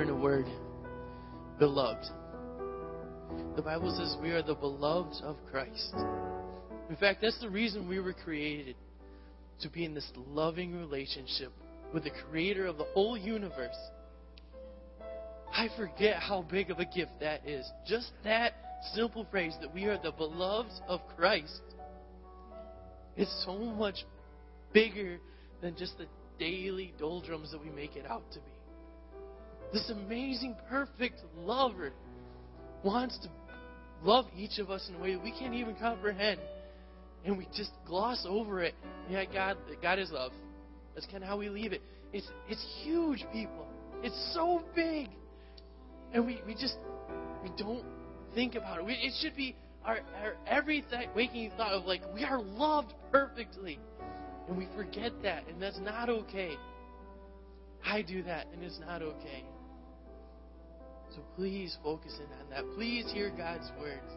learn a word beloved. The Bible says we are the beloved of Christ. In fact, that's the reason we were created to be in this loving relationship with the creator of the whole universe. I forget how big of a gift that is. Just that simple phrase that we are the beloved of Christ. It's so much bigger than just the daily doldrums that we make it out to be. This amazing, perfect lover wants to love each of us in a way that we can't even comprehend. And we just gloss over it. Yeah, God, God is love. That's kind of how we leave it. It's, it's huge, people. It's so big. And we, we just, we don't think about it. We, it should be our, our every th- waking thought of like, we are loved perfectly. And we forget that, and that's not okay. I do that, and it's not okay. So please focus in on that. Please hear God's words.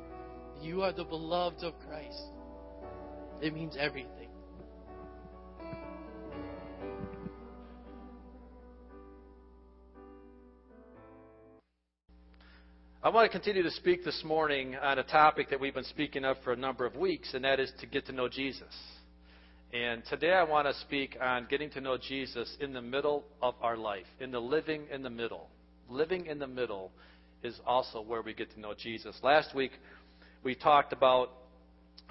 You are the beloved of Christ. It means everything. I want to continue to speak this morning on a topic that we've been speaking of for a number of weeks, and that is to get to know Jesus. And today I want to speak on getting to know Jesus in the middle of our life, in the living in the middle. Living in the middle is also where we get to know Jesus. Last week we talked about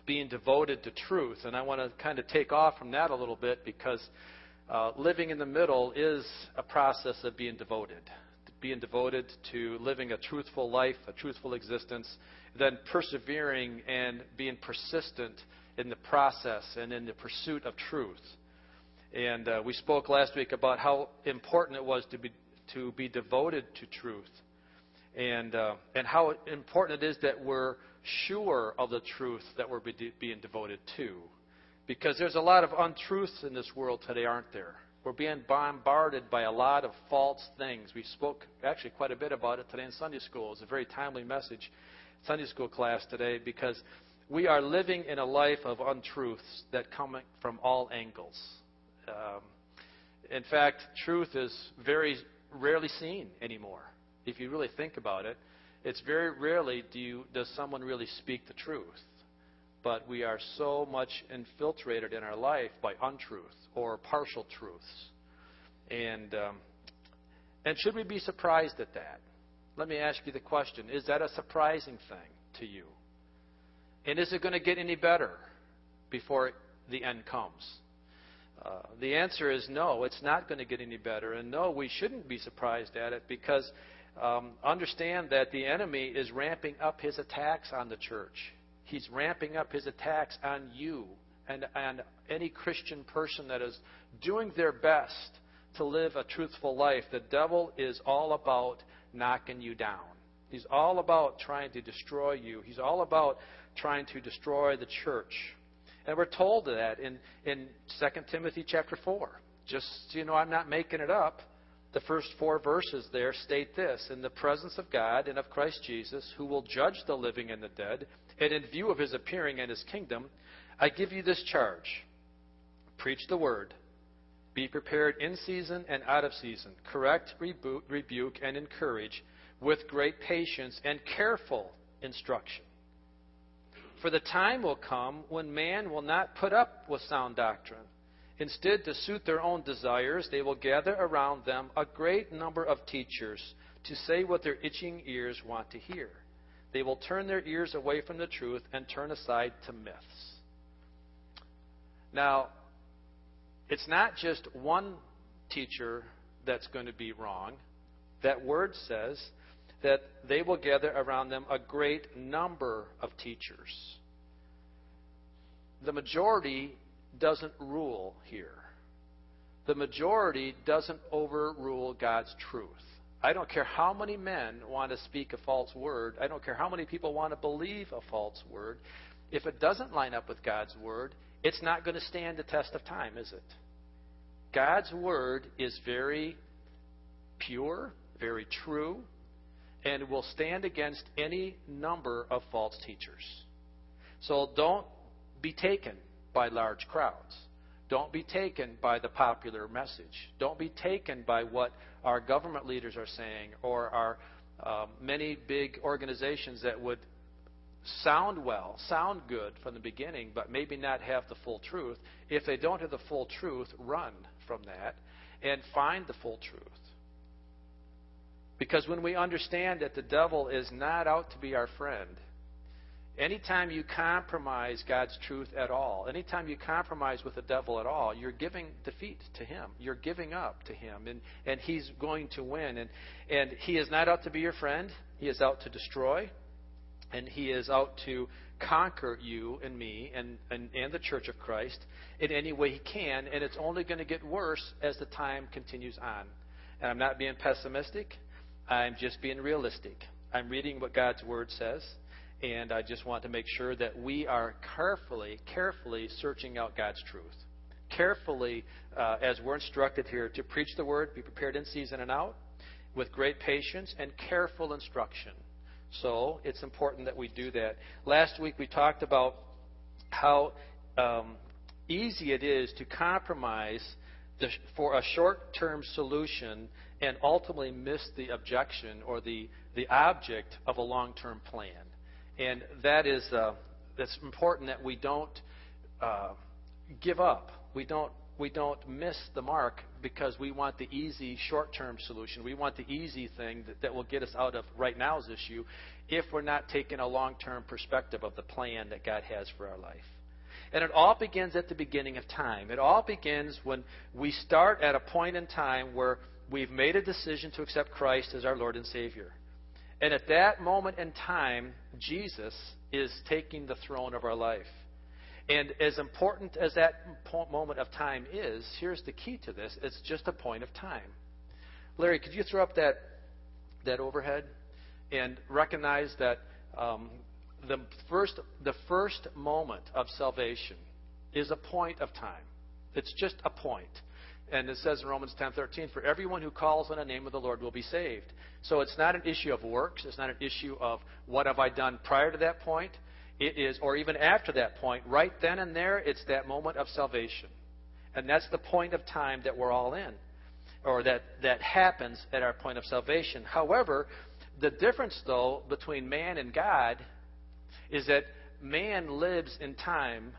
being devoted to truth, and I want to kind of take off from that a little bit because uh, living in the middle is a process of being devoted being devoted to living a truthful life, a truthful existence, then persevering and being persistent in the process and in the pursuit of truth. And uh, we spoke last week about how important it was to be to be devoted to truth, and uh, and how important it is that we're sure of the truth that we're be- being devoted to, because there's a lot of untruths in this world today, aren't there? We're being bombarded by a lot of false things. We spoke actually quite a bit about it today in Sunday school. It was a very timely message, Sunday school class today, because we are living in a life of untruths that come from all angles. Um, in fact, truth is very rarely seen anymore. If you really think about it, it's very rarely do you, does someone really speak the truth but we are so much infiltrated in our life by untruth or partial truths. And, um, and should we be surprised at that? Let me ask you the question Is that a surprising thing to you? And is it going to get any better before the end comes? Uh, the answer is no, it's not going to get any better. And no, we shouldn't be surprised at it because um, understand that the enemy is ramping up his attacks on the church. He's ramping up his attacks on you and, and any Christian person that is doing their best to live a truthful life. The devil is all about knocking you down. He's all about trying to destroy you. He's all about trying to destroy the church. And we're told that in, in 2 Timothy chapter 4. Just so you know, I'm not making it up. The first four verses there state this In the presence of God and of Christ Jesus, who will judge the living and the dead, and in view of his appearing and his kingdom, I give you this charge preach the word. Be prepared in season and out of season. Correct, rebuke, rebuke, and encourage with great patience and careful instruction. For the time will come when man will not put up with sound doctrine. Instead, to suit their own desires, they will gather around them a great number of teachers to say what their itching ears want to hear. They will turn their ears away from the truth and turn aside to myths. Now, it's not just one teacher that's going to be wrong. That word says that they will gather around them a great number of teachers. The majority doesn't rule here. The majority doesn't overrule God's truth. I don't care how many men want to speak a false word. I don't care how many people want to believe a false word. If it doesn't line up with God's word, it's not going to stand the test of time, is it? God's word is very pure, very true, and will stand against any number of false teachers. So don't be taken by large crowds. Don't be taken by the popular message. Don't be taken by what our government leaders are saying or our uh, many big organizations that would sound well, sound good from the beginning, but maybe not have the full truth. If they don't have the full truth, run from that and find the full truth. Because when we understand that the devil is not out to be our friend, anytime you compromise God's truth at all, anytime you compromise with the devil at all, you're giving defeat to him. You're giving up to him, and, and he's going to win. And, and he is not out to be your friend, he is out to destroy, and he is out to conquer you and me and, and, and the church of Christ in any way he can, and it's only going to get worse as the time continues on. And I'm not being pessimistic, I'm just being realistic. I'm reading what God's Word says, and I just want to make sure that we are carefully, carefully searching out God's truth. Carefully, uh, as we're instructed here, to preach the Word, be prepared in season and out, with great patience and careful instruction. So it's important that we do that. Last week we talked about how um, easy it is to compromise the, for a short term solution and ultimately miss the objection or the, the object of a long term plan. And that is uh, that's important that we don't uh, give up. We don't we don't miss the mark because we want the easy short term solution. We want the easy thing that, that will get us out of right now's issue if we're not taking a long term perspective of the plan that God has for our life. And it all begins at the beginning of time. It all begins when we start at a point in time where we've made a decision to accept Christ as our Lord and Savior. And at that moment in time, Jesus is taking the throne of our life. And as important as that moment of time is, here's the key to this it's just a point of time. Larry, could you throw up that, that overhead and recognize that um, the, first, the first moment of salvation is a point of time? It's just a point. And it says in Romans 10:13, "For everyone who calls on the name of the Lord will be saved." So it's not an issue of works. It's not an issue of what have I done prior to that point. It is, or even after that point, right then and there, it's that moment of salvation. And that's the point of time that we're all in, or that, that happens at our point of salvation. However, the difference, though, between man and God is that man lives in time,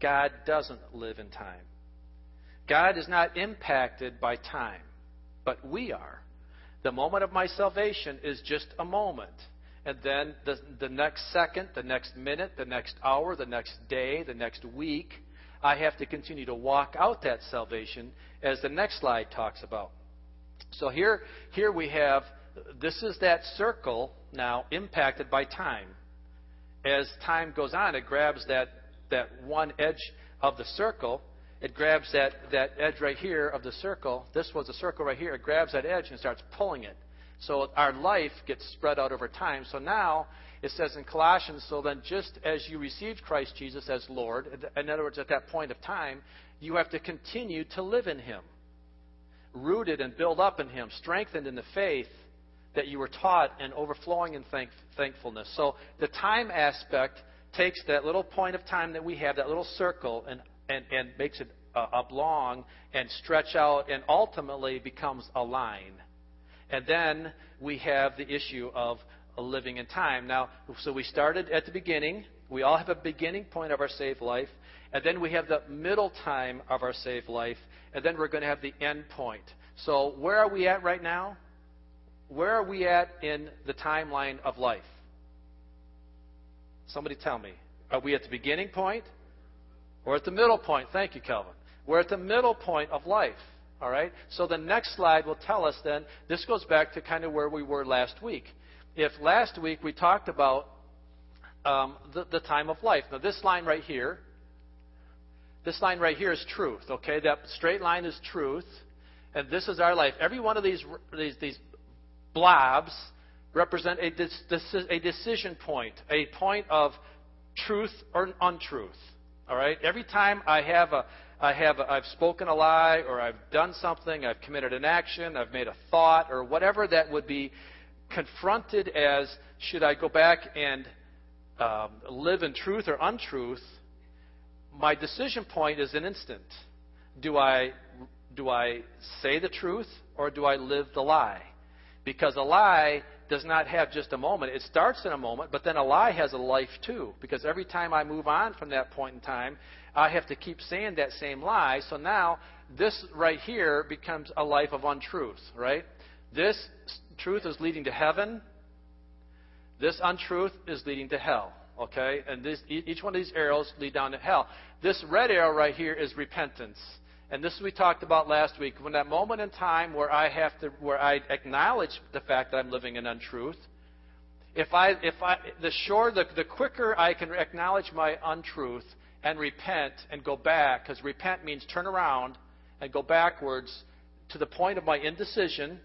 God doesn't live in time. God is not impacted by time, but we are. The moment of my salvation is just a moment. And then the, the next second, the next minute, the next hour, the next day, the next week, I have to continue to walk out that salvation as the next slide talks about. So here, here we have this is that circle now impacted by time. As time goes on, it grabs that, that one edge of the circle it grabs that, that edge right here of the circle. This was a circle right here. It grabs that edge and starts pulling it. So our life gets spread out over time. So now it says in Colossians, so then just as you received Christ Jesus as Lord, in other words, at that point of time, you have to continue to live in Him, rooted and built up in Him, strengthened in the faith that you were taught and overflowing in thank- thankfulness. So the time aspect takes that little point of time that we have, that little circle, and and, and makes it uh, oblong and stretch out and ultimately becomes a line. And then we have the issue of living in time. Now, so we started at the beginning. We all have a beginning point of our saved life. And then we have the middle time of our saved life. And then we're going to have the end point. So where are we at right now? Where are we at in the timeline of life? Somebody tell me. Are we at the beginning point? We're at the middle point. Thank you, Kelvin. We're at the middle point of life. All right? So the next slide will tell us then, this goes back to kind of where we were last week. If last week we talked about um, the, the time of life. Now, this line right here, this line right here is truth, okay? That straight line is truth, and this is our life. Every one of these, these, these blobs represent a, a decision point, a point of truth or untruth. All right? Every time I have a I have a, I've spoken a lie or I've done something, I've committed an action, I've made a thought or whatever that would be confronted as should I go back and um, live in truth or untruth, my decision point is an instant. do I do I say the truth or do I live the lie? Because a lie does not have just a moment. It starts in a moment, but then a lie has a life too. Because every time I move on from that point in time, I have to keep saying that same lie. So now this right here becomes a life of untruth, right? This truth is leading to heaven. This untruth is leading to hell. Okay? And this, each one of these arrows lead down to hell. This red arrow right here is repentance. And this we talked about last week. When that moment in time where I have to, where I acknowledge the fact that I'm living in untruth, if I, if I, the sure, the, the quicker I can acknowledge my untruth and repent and go back, because repent means turn around and go backwards to the point of my indecision,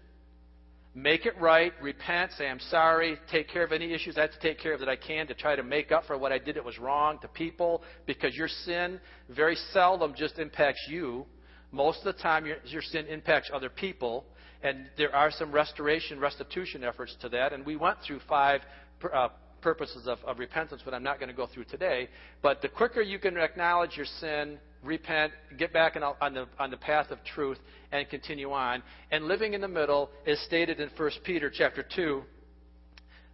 make it right, repent, say I'm sorry, take care of any issues I have to take care of that I can to try to make up for what I did that was wrong to people, because your sin very seldom just impacts you. Most of the time, your, your sin impacts other people, and there are some restoration, restitution efforts to that. And we went through five uh, purposes of, of repentance, but I'm not going to go through today. But the quicker you can acknowledge your sin, repent, get back on the, on the path of truth, and continue on. And living in the middle is stated in 1 Peter chapter 2.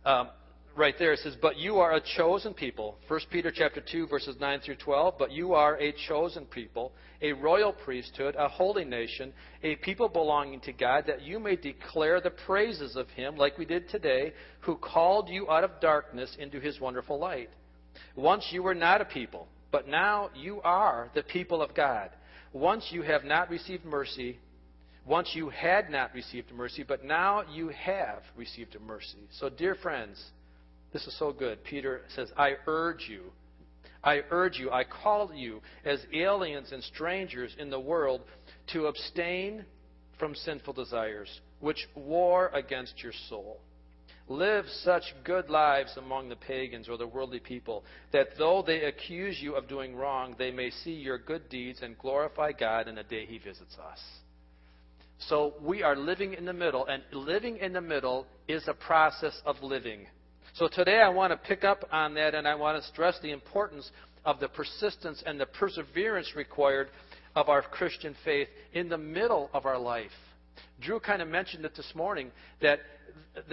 Um, right there it says, But you are a chosen people. 1 Peter chapter 2, verses 9 through 12. But you are a chosen people, a royal priesthood, a holy nation, a people belonging to God, that you may declare the praises of him, like we did today, who called you out of darkness into his wonderful light. Once you were not a people but now you are the people of God. Once you have not received mercy, once you had not received mercy, but now you have received mercy. So, dear friends, this is so good. Peter says, I urge you, I urge you, I call you as aliens and strangers in the world to abstain from sinful desires, which war against your soul. Live such good lives among the pagans or the worldly people that though they accuse you of doing wrong, they may see your good deeds and glorify God in the day He visits us. So we are living in the middle, and living in the middle is a process of living. So today I want to pick up on that and I want to stress the importance of the persistence and the perseverance required of our Christian faith in the middle of our life. Drew kind of mentioned it this morning that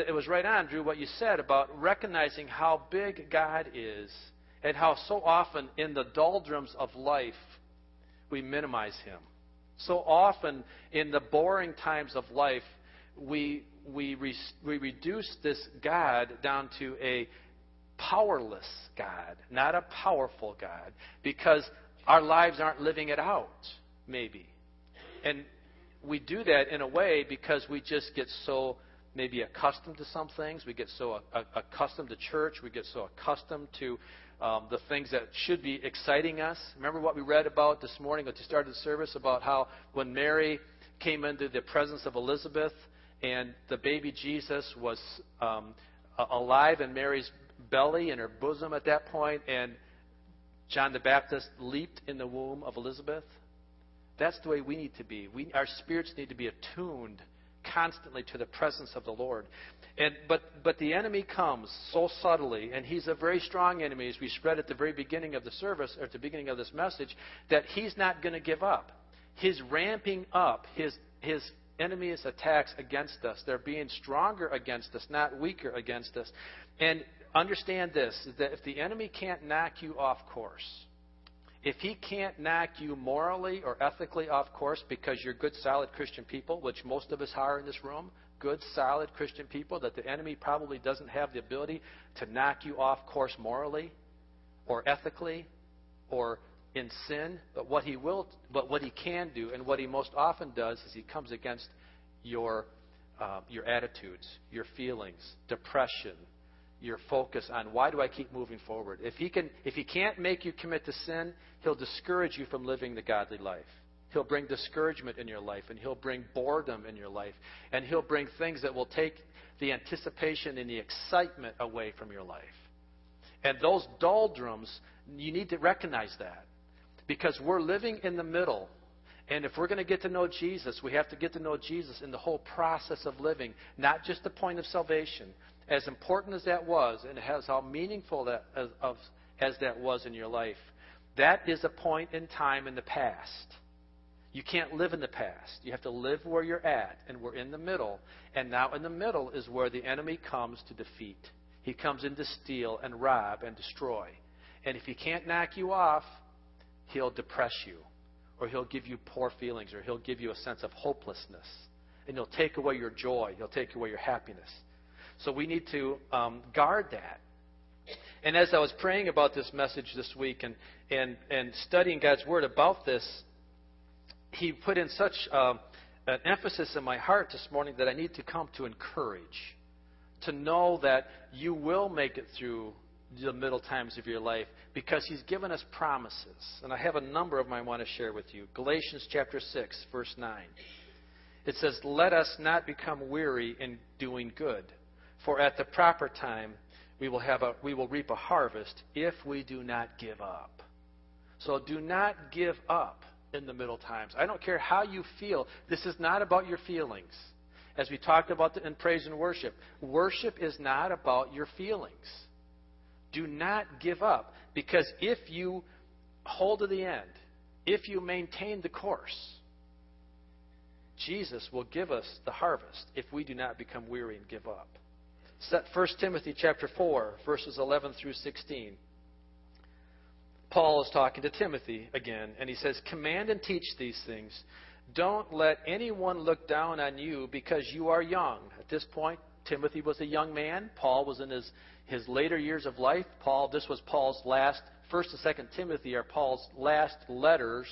it was right on, Drew, what you said about recognizing how big God is and how so often in the doldrums of life we minimize Him. So often in the boring times of life, we, we, re, we reduce this God down to a powerless God, not a powerful God, because our lives aren't living it out, maybe. And we do that in a way because we just get so maybe accustomed to some things. We get so accustomed to church. We get so accustomed to um, the things that should be exciting us. Remember what we read about this morning at the start of the service about how when Mary came into the presence of Elizabeth and the baby Jesus was um, alive in Mary's belly in her bosom at that point, and John the Baptist leaped in the womb of Elizabeth. That's the way we need to be. We, our spirits need to be attuned constantly to the presence of the Lord. And, but, but the enemy comes so subtly, and he's a very strong enemy, as we spread at the very beginning of the service, or at the beginning of this message, that he's not going to give up. He's ramping up his, his enemy's attacks against us. They're being stronger against us, not weaker against us. And understand this that if the enemy can't knock you off course, if he can't knock you morally or ethically off course because you're good, solid Christian people, which most of us are in this room, good, solid Christian people, that the enemy probably doesn't have the ability to knock you off course morally or ethically or in sin, but what he will, but what he can do, and what he most often does, is he comes against your uh, your attitudes, your feelings, depression, your focus on why do I keep moving forward. If he can, if he can't make you commit to sin, he'll discourage you from living the godly life. He'll bring discouragement in your life, and he'll bring boredom in your life, and he'll bring things that will take the anticipation and the excitement away from your life. And those doldrums, you need to recognize that because we're living in the middle. And if we're going to get to know Jesus, we have to get to know Jesus in the whole process of living, not just the point of salvation, as important as that was, and as how meaningful that as, of, as that was in your life, that is a point in time in the past. You can't live in the past. You have to live where you're at, and we're in the middle. And now in the middle is where the enemy comes to defeat. He comes in to steal and rob and destroy. And if he can't knock you off, he'll depress you, or he'll give you poor feelings, or he'll give you a sense of hopelessness. And he'll take away your joy, he'll take away your happiness. So we need to um, guard that. And as I was praying about this message this week and, and, and studying God's Word about this, he put in such um, an emphasis in my heart this morning that I need to come to encourage, to know that you will make it through the middle times of your life because he's given us promises. And I have a number of them I want to share with you. Galatians chapter 6, verse 9. It says, Let us not become weary in doing good, for at the proper time we will, have a, we will reap a harvest if we do not give up. So do not give up in the middle times. I don't care how you feel. This is not about your feelings. As we talked about in praise and worship, worship is not about your feelings. Do not give up because if you hold to the end, if you maintain the course, Jesus will give us the harvest if we do not become weary and give up. Set 1 Timothy chapter 4 verses 11 through 16. Paul is talking to Timothy again, and he says, Command and teach these things. Don't let anyone look down on you because you are young. At this point, Timothy was a young man. Paul was in his, his later years of life. Paul, this was Paul's last, first and second Timothy are Paul's last letters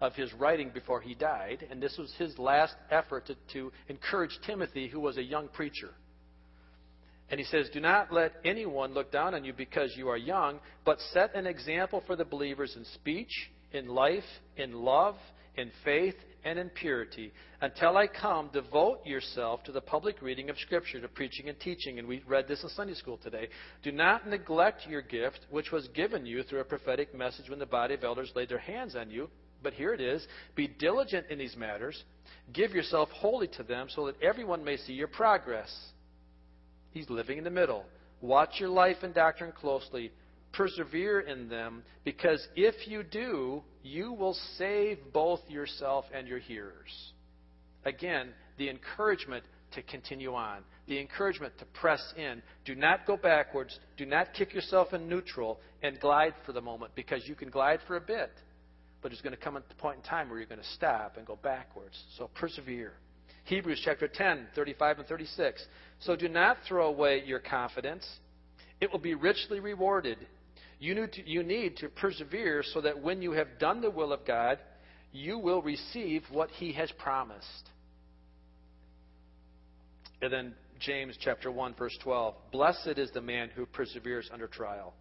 of his writing before he died. And this was his last effort to, to encourage Timothy, who was a young preacher. And he says, Do not let anyone look down on you because you are young, but set an example for the believers in speech, in life, in love, in faith, and in purity. Until I come, devote yourself to the public reading of Scripture, to preaching and teaching. And we read this in Sunday school today. Do not neglect your gift, which was given you through a prophetic message when the body of elders laid their hands on you. But here it is Be diligent in these matters, give yourself wholly to them, so that everyone may see your progress. He's living in the middle. Watch your life and doctrine closely. Persevere in them, because if you do, you will save both yourself and your hearers. Again, the encouragement to continue on, the encouragement to press in. Do not go backwards. Do not kick yourself in neutral and glide for the moment, because you can glide for a bit, but there's going to come a point in time where you're going to stop and go backwards. So persevere. Hebrews chapter 10, 35 and 36. So do not throw away your confidence. It will be richly rewarded. You need, to, you need to persevere so that when you have done the will of God, you will receive what He has promised. And then James chapter 1 verse 12. Blessed is the man who perseveres under trial.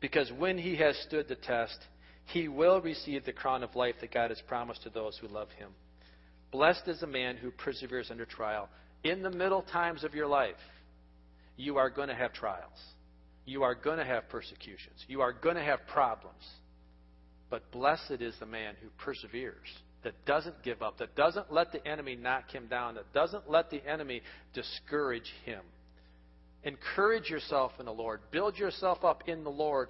Because when he has stood the test, he will receive the crown of life that God has promised to those who love him. Blessed is the man who perseveres under trial. In the middle times of your life, you are going to have trials. You are going to have persecutions. You are going to have problems. But blessed is the man who perseveres, that doesn't give up, that doesn't let the enemy knock him down, that doesn't let the enemy discourage him. Encourage yourself in the Lord. Build yourself up in the Lord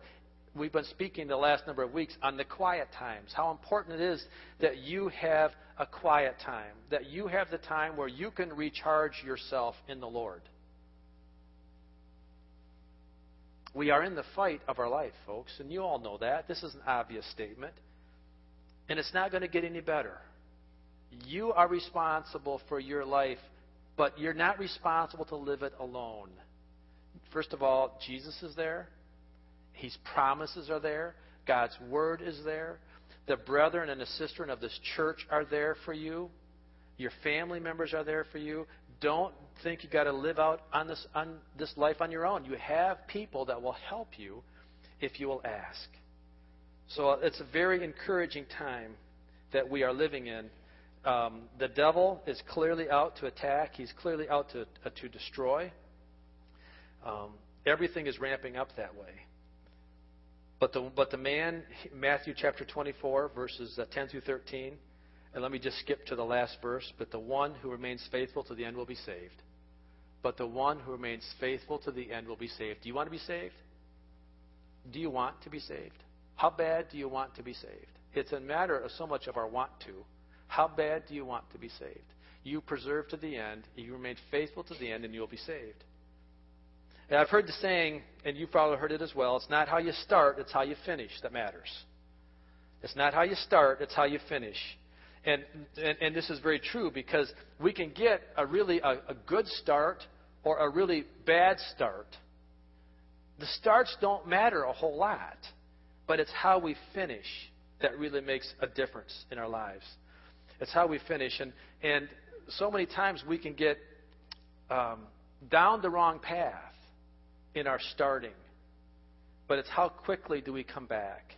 we've been speaking the last number of weeks on the quiet times, how important it is that you have a quiet time, that you have the time where you can recharge yourself in the Lord. We are in the fight of our life, folks, and you all know that. This is an obvious statement. And it's not going to get any better. You are responsible for your life, but you're not responsible to live it alone. First of all, Jesus is there. His promises are there. God's word is there. The brethren and the sisters of this church are there for you. Your family members are there for you. Don't think you've got to live out on this on this life on your own. You have people that will help you if you will ask. So it's a very encouraging time that we are living in. Um, the devil is clearly out to attack. He's clearly out to uh, to destroy. Um, everything is ramping up that way. But the, but the man, Matthew chapter 24, verses uh, 10 through 13, and let me just skip to the last verse. But the one who remains faithful to the end will be saved. But the one who remains faithful to the end will be saved. Do you want to be saved? Do you want to be saved? How bad do you want to be saved? It's a matter of so much of our want to How bad do you want to be saved? You preserve to the end, you remain faithful to the end, and you'll be saved. And I've heard the saying, and you've probably heard it as well it's not how you start, it's how you finish that matters. It's not how you start, it's how you finish. And, and, and this is very true because we can get a really a, a good start or a really bad start. The starts don't matter a whole lot, but it's how we finish that really makes a difference in our lives. It's how we finish. And, and so many times we can get um, down the wrong path in our starting, but it's how quickly do we come back?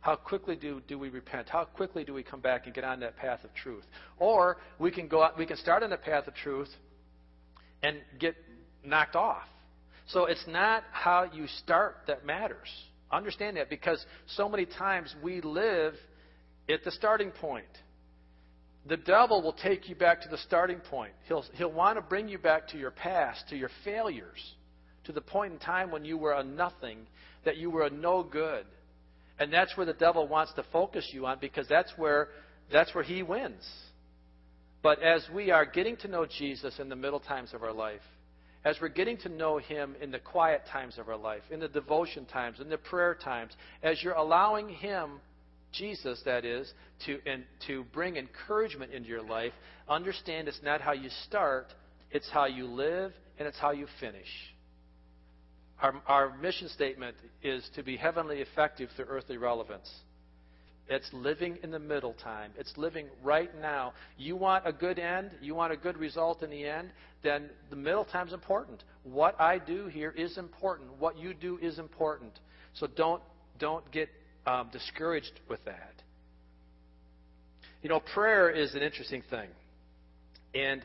How quickly do, do we repent? How quickly do we come back and get on that path of truth? Or we can go out, we can start on the path of truth and get knocked off. So it's not how you start that matters. Understand that because so many times we live at the starting point. The devil will take you back to the starting point. He'll, he'll want to bring you back to your past, to your failures, to the point in time when you were a nothing, that you were a no good. And that's where the devil wants to focus you on because that's where, that's where he wins. But as we are getting to know Jesus in the middle times of our life, as we're getting to know Him in the quiet times of our life, in the devotion times, in the prayer times, as you're allowing Him, Jesus that is, to, and, to bring encouragement into your life, understand it's not how you start, it's how you live, and it's how you finish. Our, our mission statement is to be heavenly effective through earthly relevance. It's living in the middle time. It's living right now. You want a good end, you want a good result in the end, then the middle time is important. What I do here is important. What you do is important. So don't don't get um, discouraged with that. You know, prayer is an interesting thing, and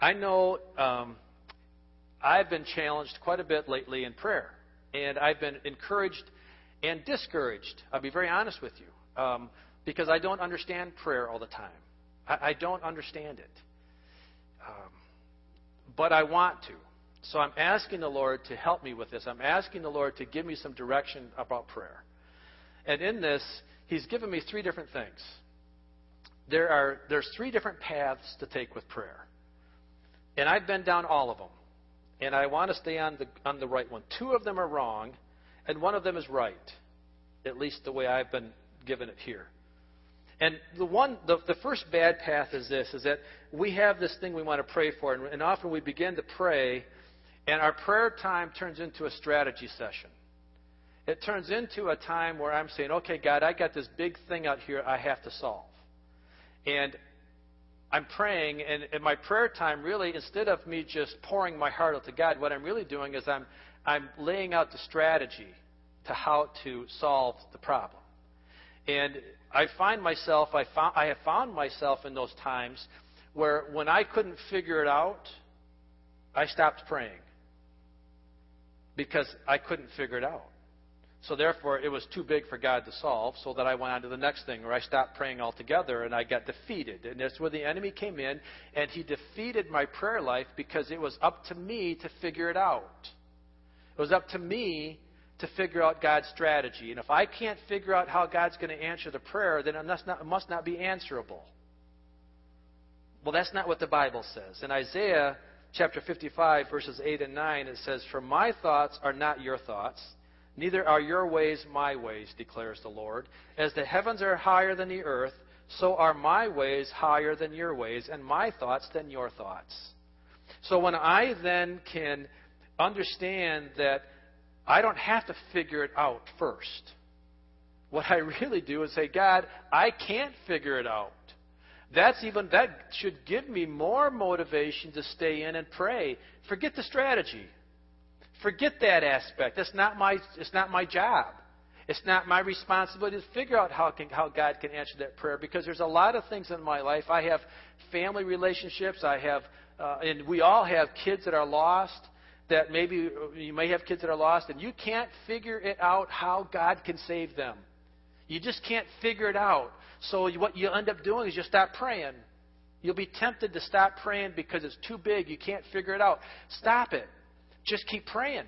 I know um, I've been challenged quite a bit lately in prayer, and I've been encouraged and discouraged. I'll be very honest with you um, because I don't understand prayer all the time. I, I don't understand it. Um, but I want to. So I'm asking the Lord to help me with this. I'm asking the Lord to give me some direction about prayer. And in this, He's given me three different things. There are there's three different paths to take with prayer. And I've been down all of them. And I want to stay on the on the right one. Two of them are wrong, and one of them is right. At least the way I've been given it here. And the one, the, the first bad path is this: is that we have this thing we want to pray for, and, and often we begin to pray, and our prayer time turns into a strategy session. It turns into a time where I'm saying, "Okay, God, I got this big thing out here I have to solve," and I'm praying, and in my prayer time, really, instead of me just pouring my heart out to God, what I'm really doing is I'm I'm laying out the strategy to how to solve the problem. And I find myself, I, found, I have found myself in those times where when I couldn't figure it out, I stopped praying because I couldn't figure it out. So therefore, it was too big for God to solve, so that I went on to the next thing, or I stopped praying altogether, and I got defeated. And that's where the enemy came in, and he defeated my prayer life because it was up to me to figure it out. It was up to me to figure out God's strategy. And if I can't figure out how God's going to answer the prayer, then it must not, it must not be answerable. Well, that's not what the Bible says. In Isaiah chapter 55, verses 8 and 9, it says, For my thoughts are not your thoughts, neither are your ways my ways, declares the Lord. As the heavens are higher than the earth, so are my ways higher than your ways, and my thoughts than your thoughts. So when I then can understand that I don't have to figure it out first. What I really do is say, God, I can't figure it out. That's even that should give me more motivation to stay in and pray. Forget the strategy. Forget that aspect. That's not my it's not my job. It's not my responsibility to figure out how can, how God can answer that prayer because there's a lot of things in my life. I have family relationships. I have, uh, and we all have kids that are lost that maybe you may have kids that are lost and you can't figure it out how God can save them. You just can't figure it out. So what you end up doing is you stop praying. You'll be tempted to stop praying because it's too big. You can't figure it out. Stop it. Just keep praying.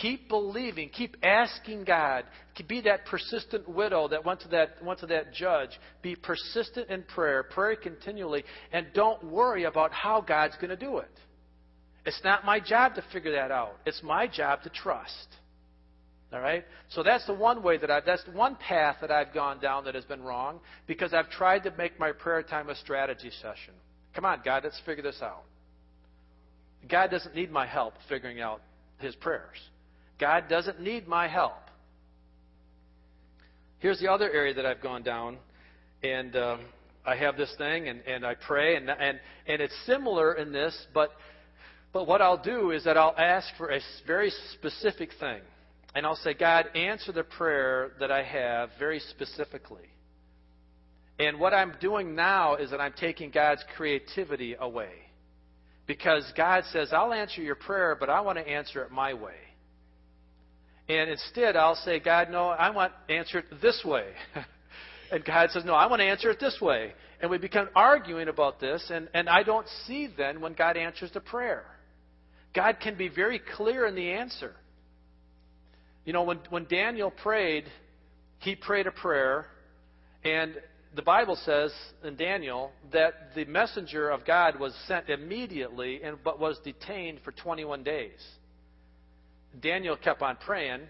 Keep believing. Keep asking God. Be that persistent widow that went to that, went to that judge. Be persistent in prayer. Pray continually. And don't worry about how God's going to do it. It's not my job to figure that out. It's my job to trust. All right? So that's the one way that I've, that's one path that I've gone down that has been wrong because I've tried to make my prayer time a strategy session. Come on, God, let's figure this out. God doesn't need my help figuring out his prayers. God doesn't need my help. Here's the other area that I've gone down, and um, I have this thing, and, and I pray, and, and, and it's similar in this, but, but what I'll do is that I'll ask for a very specific thing. And I'll say, God, answer the prayer that I have very specifically. And what I'm doing now is that I'm taking God's creativity away. Because God says, I'll answer your prayer, but I want to answer it my way. And instead, I'll say, God, no, I want to answer it this way. and God says, no, I want to answer it this way. And we become arguing about this, and, and I don't see then when God answers the prayer. God can be very clear in the answer. You know, when, when Daniel prayed, he prayed a prayer, and the Bible says in Daniel that the messenger of God was sent immediately, and, but was detained for 21 days. Daniel kept on praying.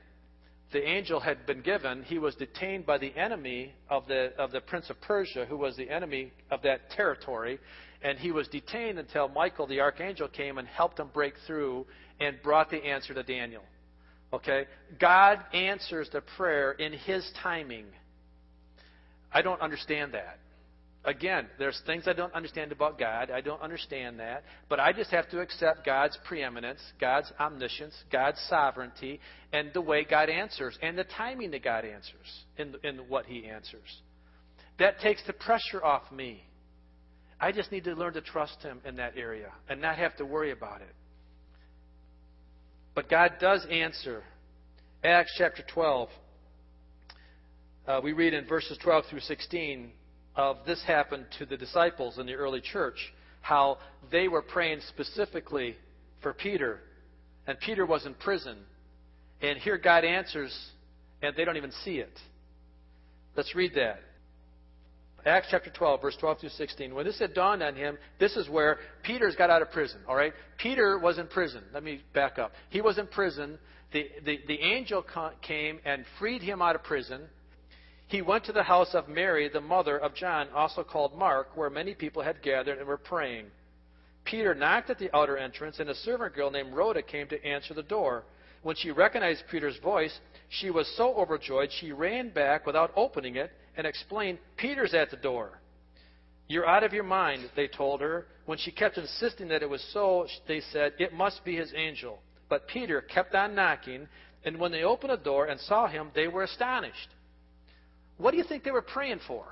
The angel had been given. He was detained by the enemy of the, of the prince of Persia, who was the enemy of that territory. And he was detained until Michael, the archangel, came and helped him break through and brought the answer to Daniel. Okay? God answers the prayer in His timing. I don't understand that. Again, there's things I don't understand about God. I don't understand that. But I just have to accept God's preeminence, God's omniscience, God's sovereignty, and the way God answers, and the timing that God answers in, in what He answers. That takes the pressure off me. I just need to learn to trust Him in that area and not have to worry about it. But God does answer. Acts chapter 12. Uh, we read in verses 12 through 16 of this happened to the disciples in the early church, how they were praying specifically for Peter, and Peter was in prison. And here God answers, and they don't even see it. Let's read that. Acts chapter 12, verse 12 through 16. When this had dawned on him, this is where Peter's got out of prison, all right? Peter was in prison. Let me back up. He was in prison. The, the, the angel came and freed him out of prison. He went to the house of Mary, the mother of John, also called Mark, where many people had gathered and were praying. Peter knocked at the outer entrance, and a servant girl named Rhoda came to answer the door. When she recognized Peter's voice, she was so overjoyed she ran back without opening it and explained, Peter's at the door. You're out of your mind, they told her. When she kept insisting that it was so, they said, It must be his angel. But Peter kept on knocking, and when they opened the door and saw him, they were astonished. What do you think they were praying for?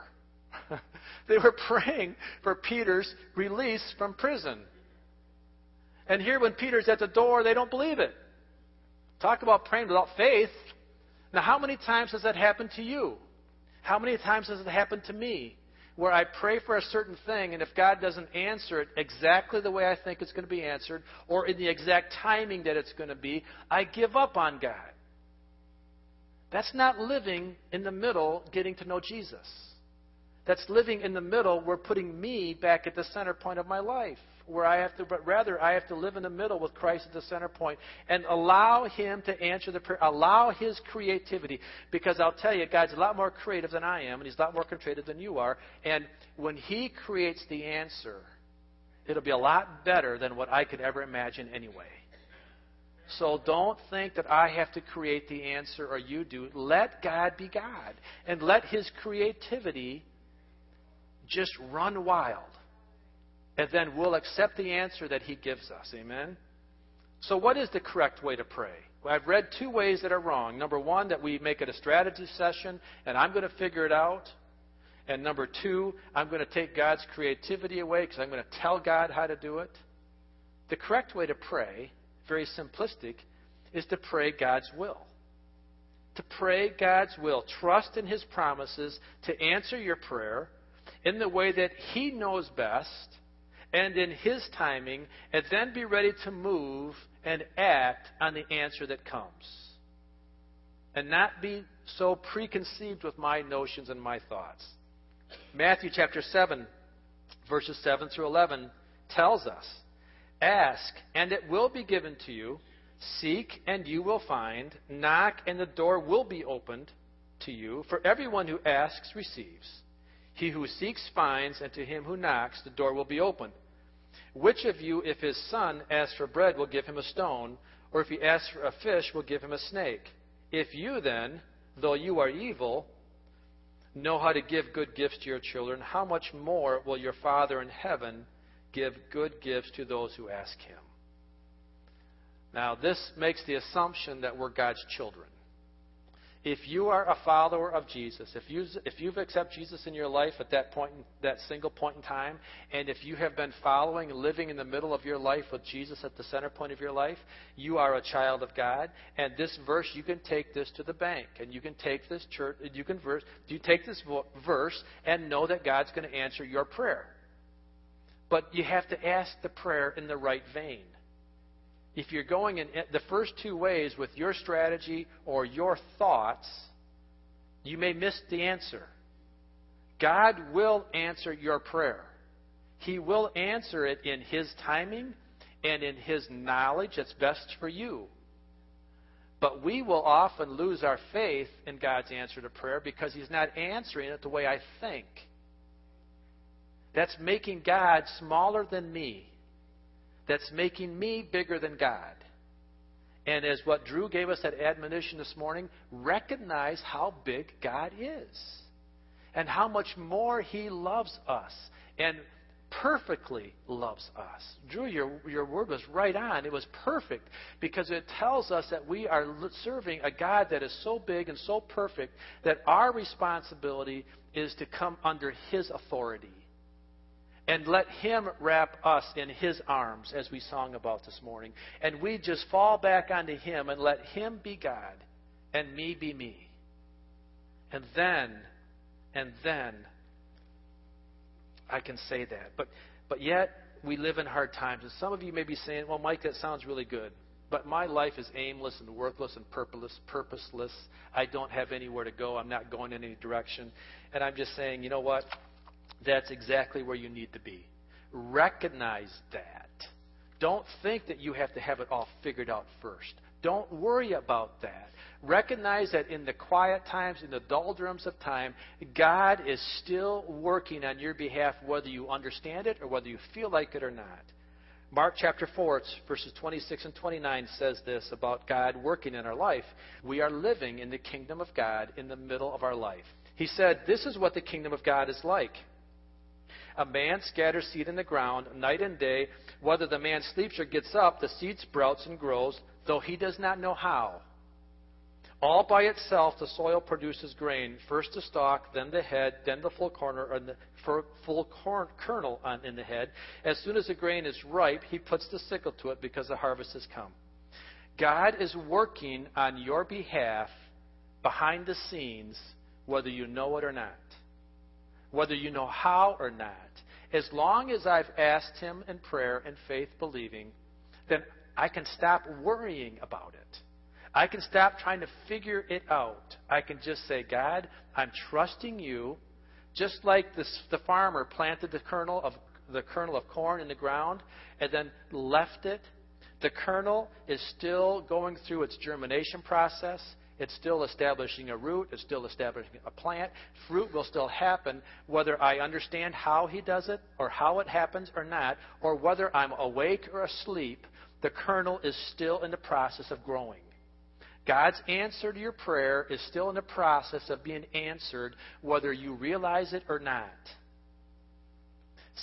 they were praying for Peter's release from prison. And here, when Peter's at the door, they don't believe it. Talk about praying without faith. Now, how many times has that happened to you? How many times has it happened to me where I pray for a certain thing, and if God doesn't answer it exactly the way I think it's going to be answered, or in the exact timing that it's going to be, I give up on God? That's not living in the middle, getting to know Jesus. That's living in the middle, we're putting me back at the center point of my life where I have to, but rather I have to live in the middle with Christ at the center point and allow Him to answer the prayer, allow His creativity. Because I'll tell you, God's a lot more creative than I am, and He's a lot more creative than you are. And when He creates the answer, it'll be a lot better than what I could ever imagine anyway. So don't think that I have to create the answer or you do. Let God be God. And let His creativity just run wild and then we'll accept the answer that He gives us. Amen? So, what is the correct way to pray? Well, I've read two ways that are wrong. Number one, that we make it a strategy session and I'm going to figure it out. And number two, I'm going to take God's creativity away because I'm going to tell God how to do it. The correct way to pray, very simplistic, is to pray God's will. To pray God's will. Trust in His promises to answer your prayer in the way that He knows best and in His timing, and then be ready to move and act on the answer that comes. And not be so preconceived with my notions and my thoughts. Matthew chapter 7, verses 7 through 11 tells us Ask, and it will be given to you. Seek, and you will find. Knock, and the door will be opened to you. For everyone who asks receives. He who seeks finds, and to him who knocks, the door will be opened. Which of you, if his son asks for bread, will give him a stone? Or if he asks for a fish, will give him a snake? If you then, though you are evil, know how to give good gifts to your children, how much more will your Father in heaven give good gifts to those who ask him? Now, this makes the assumption that we're God's children. If you are a follower of Jesus, if, you, if you've accepted Jesus in your life at that point, that single point in time, and if you have been following, living in the middle of your life with Jesus at the center point of your life, you are a child of God. And this verse, you can take this to the bank, and you can take this church, you can verse, you take this verse and know that God's going to answer your prayer. But you have to ask the prayer in the right vein if you're going in the first two ways with your strategy or your thoughts, you may miss the answer. God will answer your prayer. He will answer it in His timing and in His knowledge that's best for you. But we will often lose our faith in God's answer to prayer because He's not answering it the way I think. That's making God smaller than me that's making me bigger than God. And as what Drew gave us that admonition this morning, recognize how big God is and how much more He loves us and perfectly loves us. Drew, your, your word was right on. It was perfect because it tells us that we are serving a God that is so big and so perfect that our responsibility is to come under His authority and let Him wrap us in His arms, as we sung about this morning. And we just fall back onto Him and let Him be God and me be me. And then, and then, I can say that. But, but yet, we live in hard times. And some of you may be saying, well, Mike, that sounds really good. But my life is aimless and worthless and purposeless, purposeless. I don't have anywhere to go. I'm not going in any direction. And I'm just saying, you know what? That's exactly where you need to be. Recognize that. Don't think that you have to have it all figured out first. Don't worry about that. Recognize that in the quiet times, in the doldrums of time, God is still working on your behalf, whether you understand it or whether you feel like it or not. Mark chapter 4, verses 26 and 29 says this about God working in our life. We are living in the kingdom of God in the middle of our life. He said, This is what the kingdom of God is like. A man scatters seed in the ground night and day. Whether the man sleeps or gets up, the seed sprouts and grows, though he does not know how. All by itself, the soil produces grain. First the stalk, then the head, then the full corner, the full kernel on, in the head. As soon as the grain is ripe, he puts the sickle to it because the harvest has come. God is working on your behalf behind the scenes, whether you know it or not whether you know how or not, as long as I've asked Him in prayer and faith believing, then I can stop worrying about it. I can stop trying to figure it out. I can just say, God, I'm trusting you. Just like this, the farmer planted the kernel of the kernel of corn in the ground and then left it. The kernel is still going through its germination process. It's still establishing a root. It's still establishing a plant. Fruit will still happen whether I understand how he does it or how it happens or not, or whether I'm awake or asleep. The kernel is still in the process of growing. God's answer to your prayer is still in the process of being answered whether you realize it or not.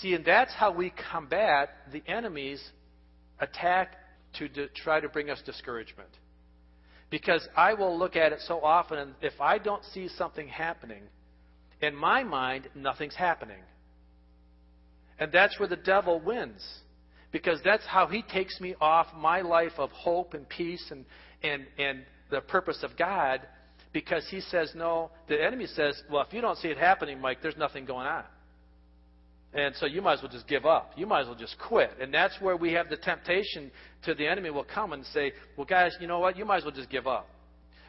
See, and that's how we combat the enemy's attack to, to try to bring us discouragement. Because I will look at it so often, and if I don't see something happening, in my mind, nothing's happening. And that's where the devil wins. Because that's how he takes me off my life of hope and peace and, and, and the purpose of God. Because he says, no, the enemy says, well, if you don't see it happening, Mike, there's nothing going on. And so you might as well just give up. You might as well just quit. And that's where we have the temptation to the enemy will come and say, well, guys, you know what? You might as well just give up.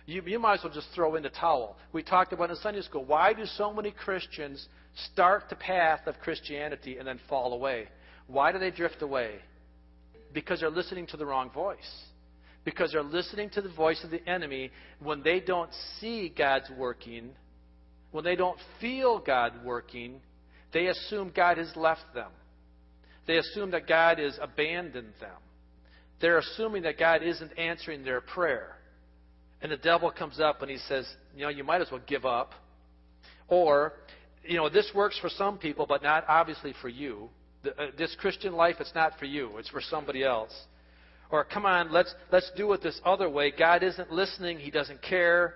You, you might as well just throw in the towel. We talked about in Sunday school. Why do so many Christians start the path of Christianity and then fall away? Why do they drift away? Because they're listening to the wrong voice. Because they're listening to the voice of the enemy when they don't see God's working, when they don't feel God working, they assume God has left them. They assume that God has abandoned them. They're assuming that God isn't answering their prayer. And the devil comes up and he says, you know, you might as well give up. Or, you know, this works for some people, but not obviously for you. Uh, this Christian life, it's not for you, it's for somebody else. Or, come on, let's, let's do it this other way. God isn't listening, He doesn't care.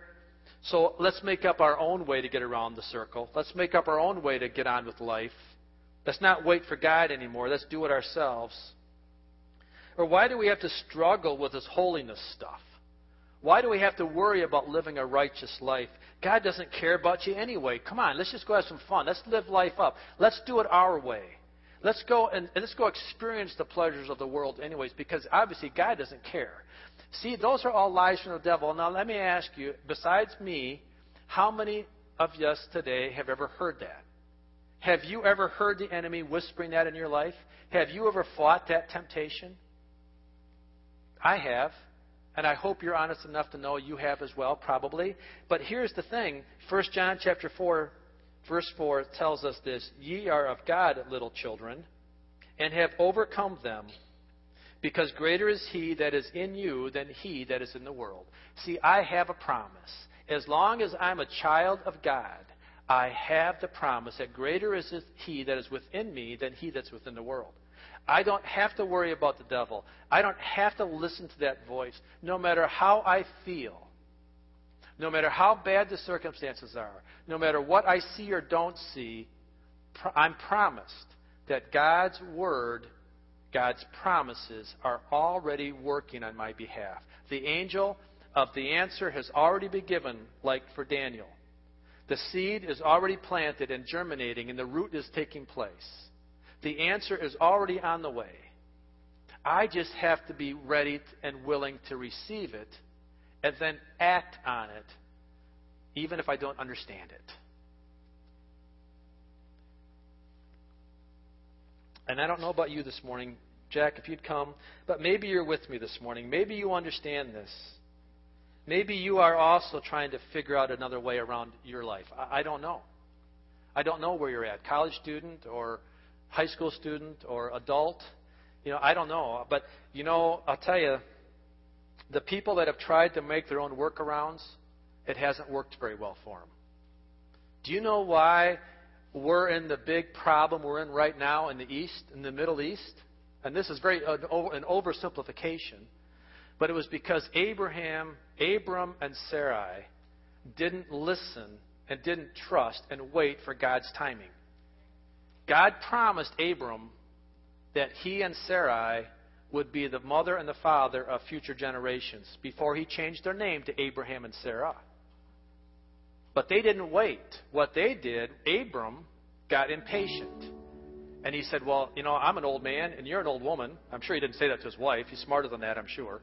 So let's make up our own way to get around the circle. Let's make up our own way to get on with life. Let's not wait for God anymore. Let's do it ourselves. Or why do we have to struggle with this holiness stuff? Why do we have to worry about living a righteous life? God doesn't care about you anyway. Come on, let's just go have some fun. Let's live life up. Let's do it our way. Let's go and, and let's go experience the pleasures of the world anyways, because obviously God doesn't care. See, those are all lies from the devil. Now, let me ask you, besides me, how many of us today have ever heard that? Have you ever heard the enemy whispering that in your life? Have you ever fought that temptation? I have. And I hope you're honest enough to know you have as well, probably. But here's the thing. 1 John chapter 4, verse 4 tells us this Ye are of God, little children, and have overcome them, because greater is he that is in you than he that is in the world. See, I have a promise. As long as I'm a child of God, I have the promise that greater is he that is within me than he that's within the world. I don't have to worry about the devil. I don't have to listen to that voice, no matter how I feel, no matter how bad the circumstances are, no matter what I see or don't see. I'm promised that God's word God's promises are already working on my behalf. The angel of the answer has already been given, like for Daniel. The seed is already planted and germinating, and the root is taking place. The answer is already on the way. I just have to be ready and willing to receive it and then act on it, even if I don't understand it. And I don't know about you this morning, Jack, if you'd come, but maybe you're with me this morning. Maybe you understand this. Maybe you are also trying to figure out another way around your life. I, I don't know. I don't know where you're at. College student or high school student or adult. You know, I don't know. But, you know, I'll tell you, the people that have tried to make their own workarounds, it hasn't worked very well for them. Do you know why we're in the big problem we're in right now in the East, in the Middle East. And this is very uh, an oversimplification, but it was because Abraham, Abram, and Sarai didn't listen and didn't trust and wait for God's timing. God promised Abram that he and Sarai would be the mother and the father of future generations before he changed their name to Abraham and Sarah. But they didn't wait. What they did, Abram got impatient. And he said, Well, you know, I'm an old man and you're an old woman. I'm sure he didn't say that to his wife. He's smarter than that, I'm sure.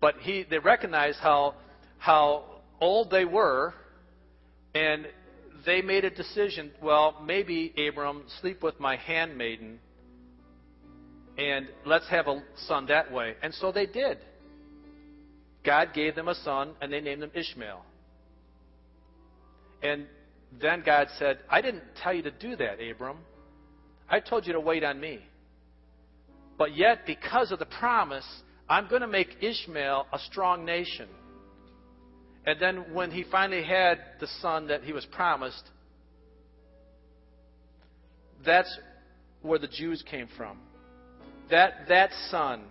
But he, they recognized how, how old they were, and they made a decision well, maybe, Abram, sleep with my handmaiden, and let's have a son that way. And so they did. God gave them a son, and they named him Ishmael. And then God said, I didn't tell you to do that, Abram. I told you to wait on me. But yet, because of the promise, I'm going to make Ishmael a strong nation. And then, when he finally had the son that he was promised, that's where the Jews came from. That, that son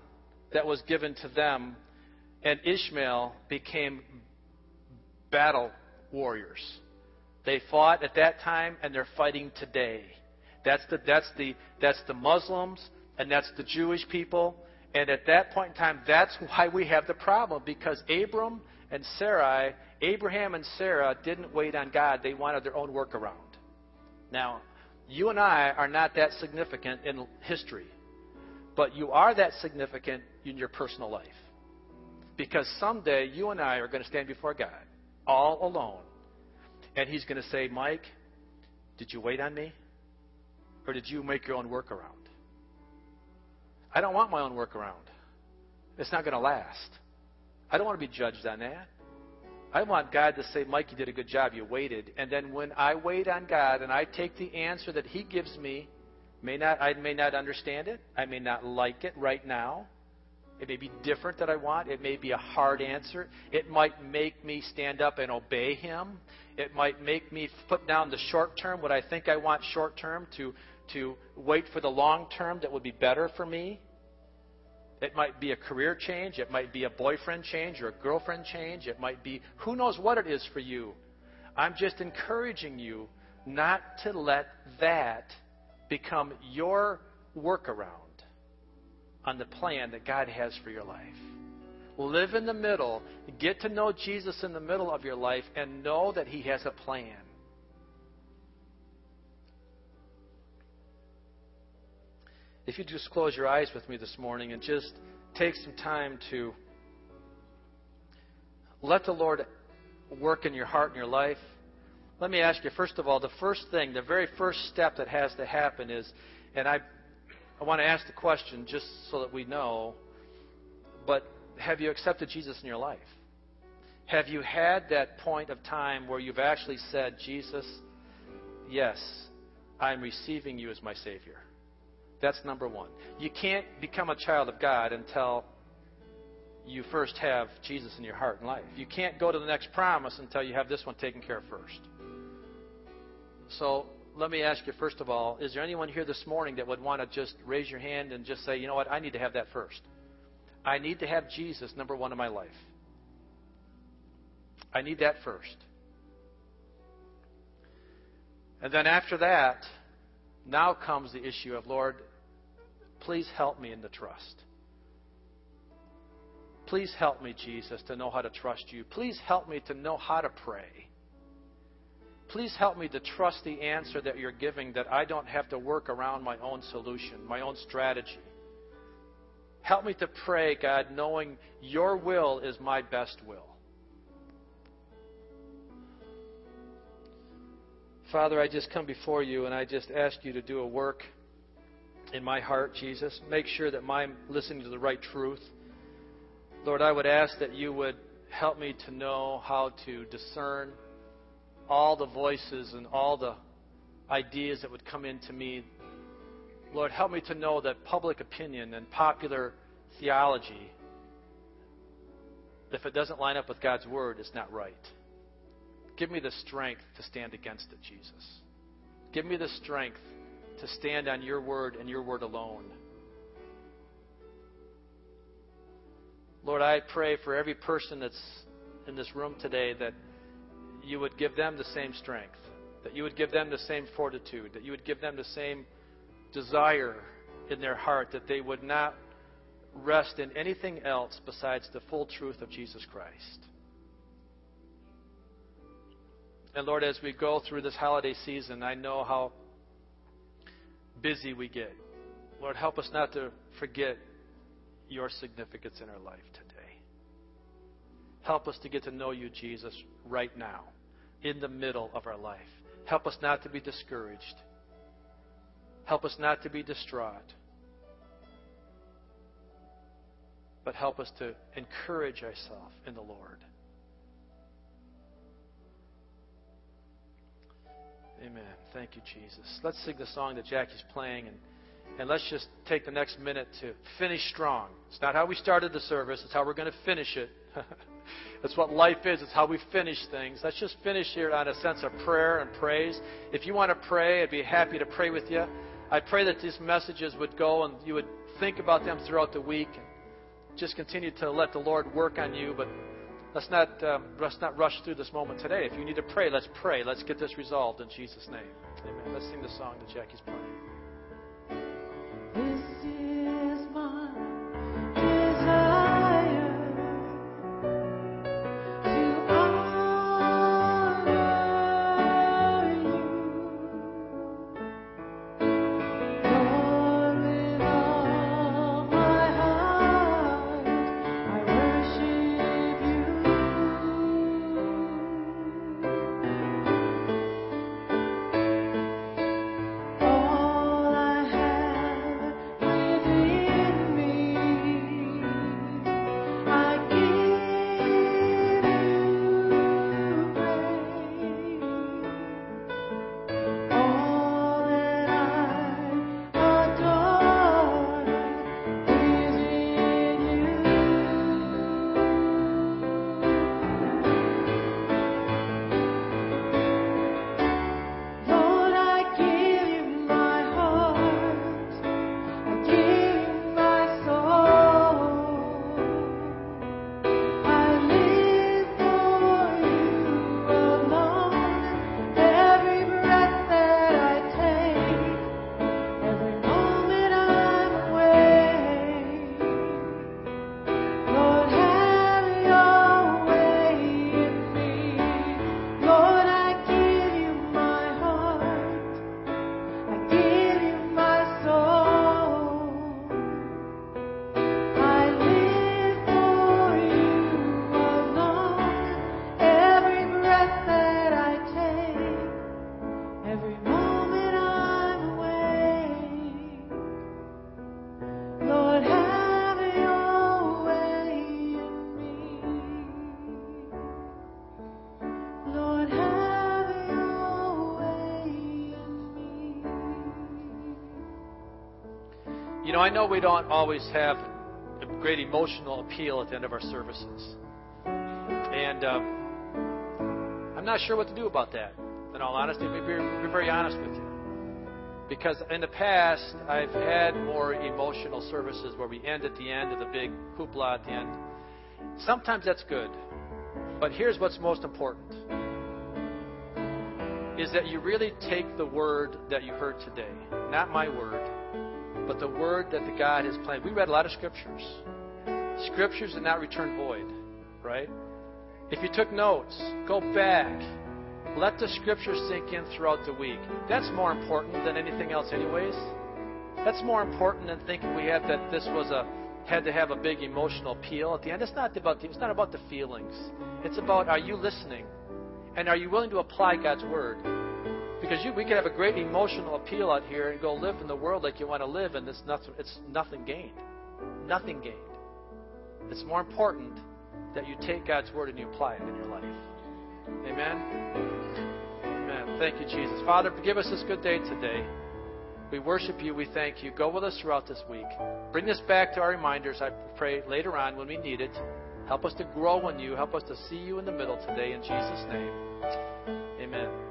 that was given to them and Ishmael became battle warriors. They fought at that time and they're fighting today. That's the, that's the, that's the Muslims and that's the Jewish people. And at that point in time, that's why we have the problem because Abram and Sarai, Abraham and Sarah didn't wait on God. They wanted their own workaround. Now, You and I are not that significant in history, but you are that significant in your personal life. Because someday you and I are going to stand before God all alone. And He's going to say, Mike, did you wait on me? Or did you make your own workaround? I don't want my own workaround. It's not going to last. I don't want to be judged on that. I want God to say, Mike, you did a good job. You waited. And then when I wait on God and I take the answer that He gives me, may not, I may not understand it. I may not like it right now. It may be different that I want. It may be a hard answer. It might make me stand up and obey Him. It might make me put down the short term, what I think I want short term, to, to wait for the long term that would be better for me. It might be a career change. It might be a boyfriend change or a girlfriend change. It might be who knows what it is for you. I'm just encouraging you not to let that become your workaround on the plan that God has for your life. Live in the middle, get to know Jesus in the middle of your life, and know that He has a plan. if you just close your eyes with me this morning and just take some time to let the Lord work in your heart and your life. Let me ask you, first of all, the first thing, the very first step that has to happen is, and I, I want to ask the question just so that we know, but have you accepted Jesus in your life? Have you had that point of time where you've actually said, Jesus, yes, I'm receiving you as my Savior? That's number one. You can't become a child of God until you first have Jesus in your heart and life. You can't go to the next promise until you have this one taken care of first. So let me ask you, first of all, is there anyone here this morning that would want to just raise your hand and just say, you know what, I need to have that first? I need to have Jesus number one in my life. I need that first. And then after that, now comes the issue of, Lord, Please help me in the trust. Please help me, Jesus, to know how to trust you. Please help me to know how to pray. Please help me to trust the answer that you're giving that I don't have to work around my own solution, my own strategy. Help me to pray, God, knowing your will is my best will. Father, I just come before you and I just ask you to do a work in my heart, Jesus. Make sure that I'm listening to the right truth. Lord, I would ask that you would help me to know how to discern all the voices and all the ideas that would come into me. Lord, help me to know that public opinion and popular theology, if it doesn't line up with God's word, is not right. Give me the strength to stand against it, Jesus. Give me the strength to stand on your word and your word alone. Lord, I pray for every person that's in this room today that you would give them the same strength, that you would give them the same fortitude, that you would give them the same desire in their heart, that they would not rest in anything else besides the full truth of Jesus Christ. And Lord, as we go through this holiday season, I know how busy we get. Lord, help us not to forget your significance in our life today. Help us to get to know you, Jesus, right now, in the middle of our life. Help us not to be discouraged. Help us not to be distraught. But help us to encourage ourselves in the Lord. Amen. Thank you, Jesus. Let's sing the song that Jackie's playing, and, and let's just take the next minute to finish strong. It's not how we started the service, it's how we're going to finish it. That's what life is. It's how we finish things. Let's just finish here on a sense of prayer and praise. If you want to pray, I'd be happy to pray with you. I pray that these messages would go and you would think about them throughout the week and just continue to let the Lord work on you. But Let's not, um, let's not rush through this moment today. If you need to pray, let's pray. Let's get this resolved in Jesus' name. Amen. Let's sing the song that Jackie's playing. You know, I know we don't always have a great emotional appeal at the end of our services. And um, I'm not sure what to do about that. In all honesty, to be, be very honest with you. Because in the past, I've had more emotional services where we end at the end of the big hoopla at the end. Sometimes that's good. But here's what's most important is that you really take the word that you heard today, not my word, but the word that the God has planned. We read a lot of scriptures. Scriptures did not return void, right? If you took notes, go back. Let the scripture sink in throughout the week. That's more important than anything else, anyways. That's more important than thinking we had that this was a had to have a big emotional appeal at the end. It's not about the, it's not about the feelings. It's about are you listening, and are you willing to apply God's word? Because you, we could have a great emotional appeal out here and go live in the world like you want to live, and it's nothing, it's nothing gained. Nothing gained. It's more important that you take God's word and you apply it in your life. Amen? Amen. Thank you, Jesus. Father, give us this good day today. We worship you. We thank you. Go with us throughout this week. Bring this back to our reminders, I pray, later on when we need it. Help us to grow in you. Help us to see you in the middle today. In Jesus' name. Amen.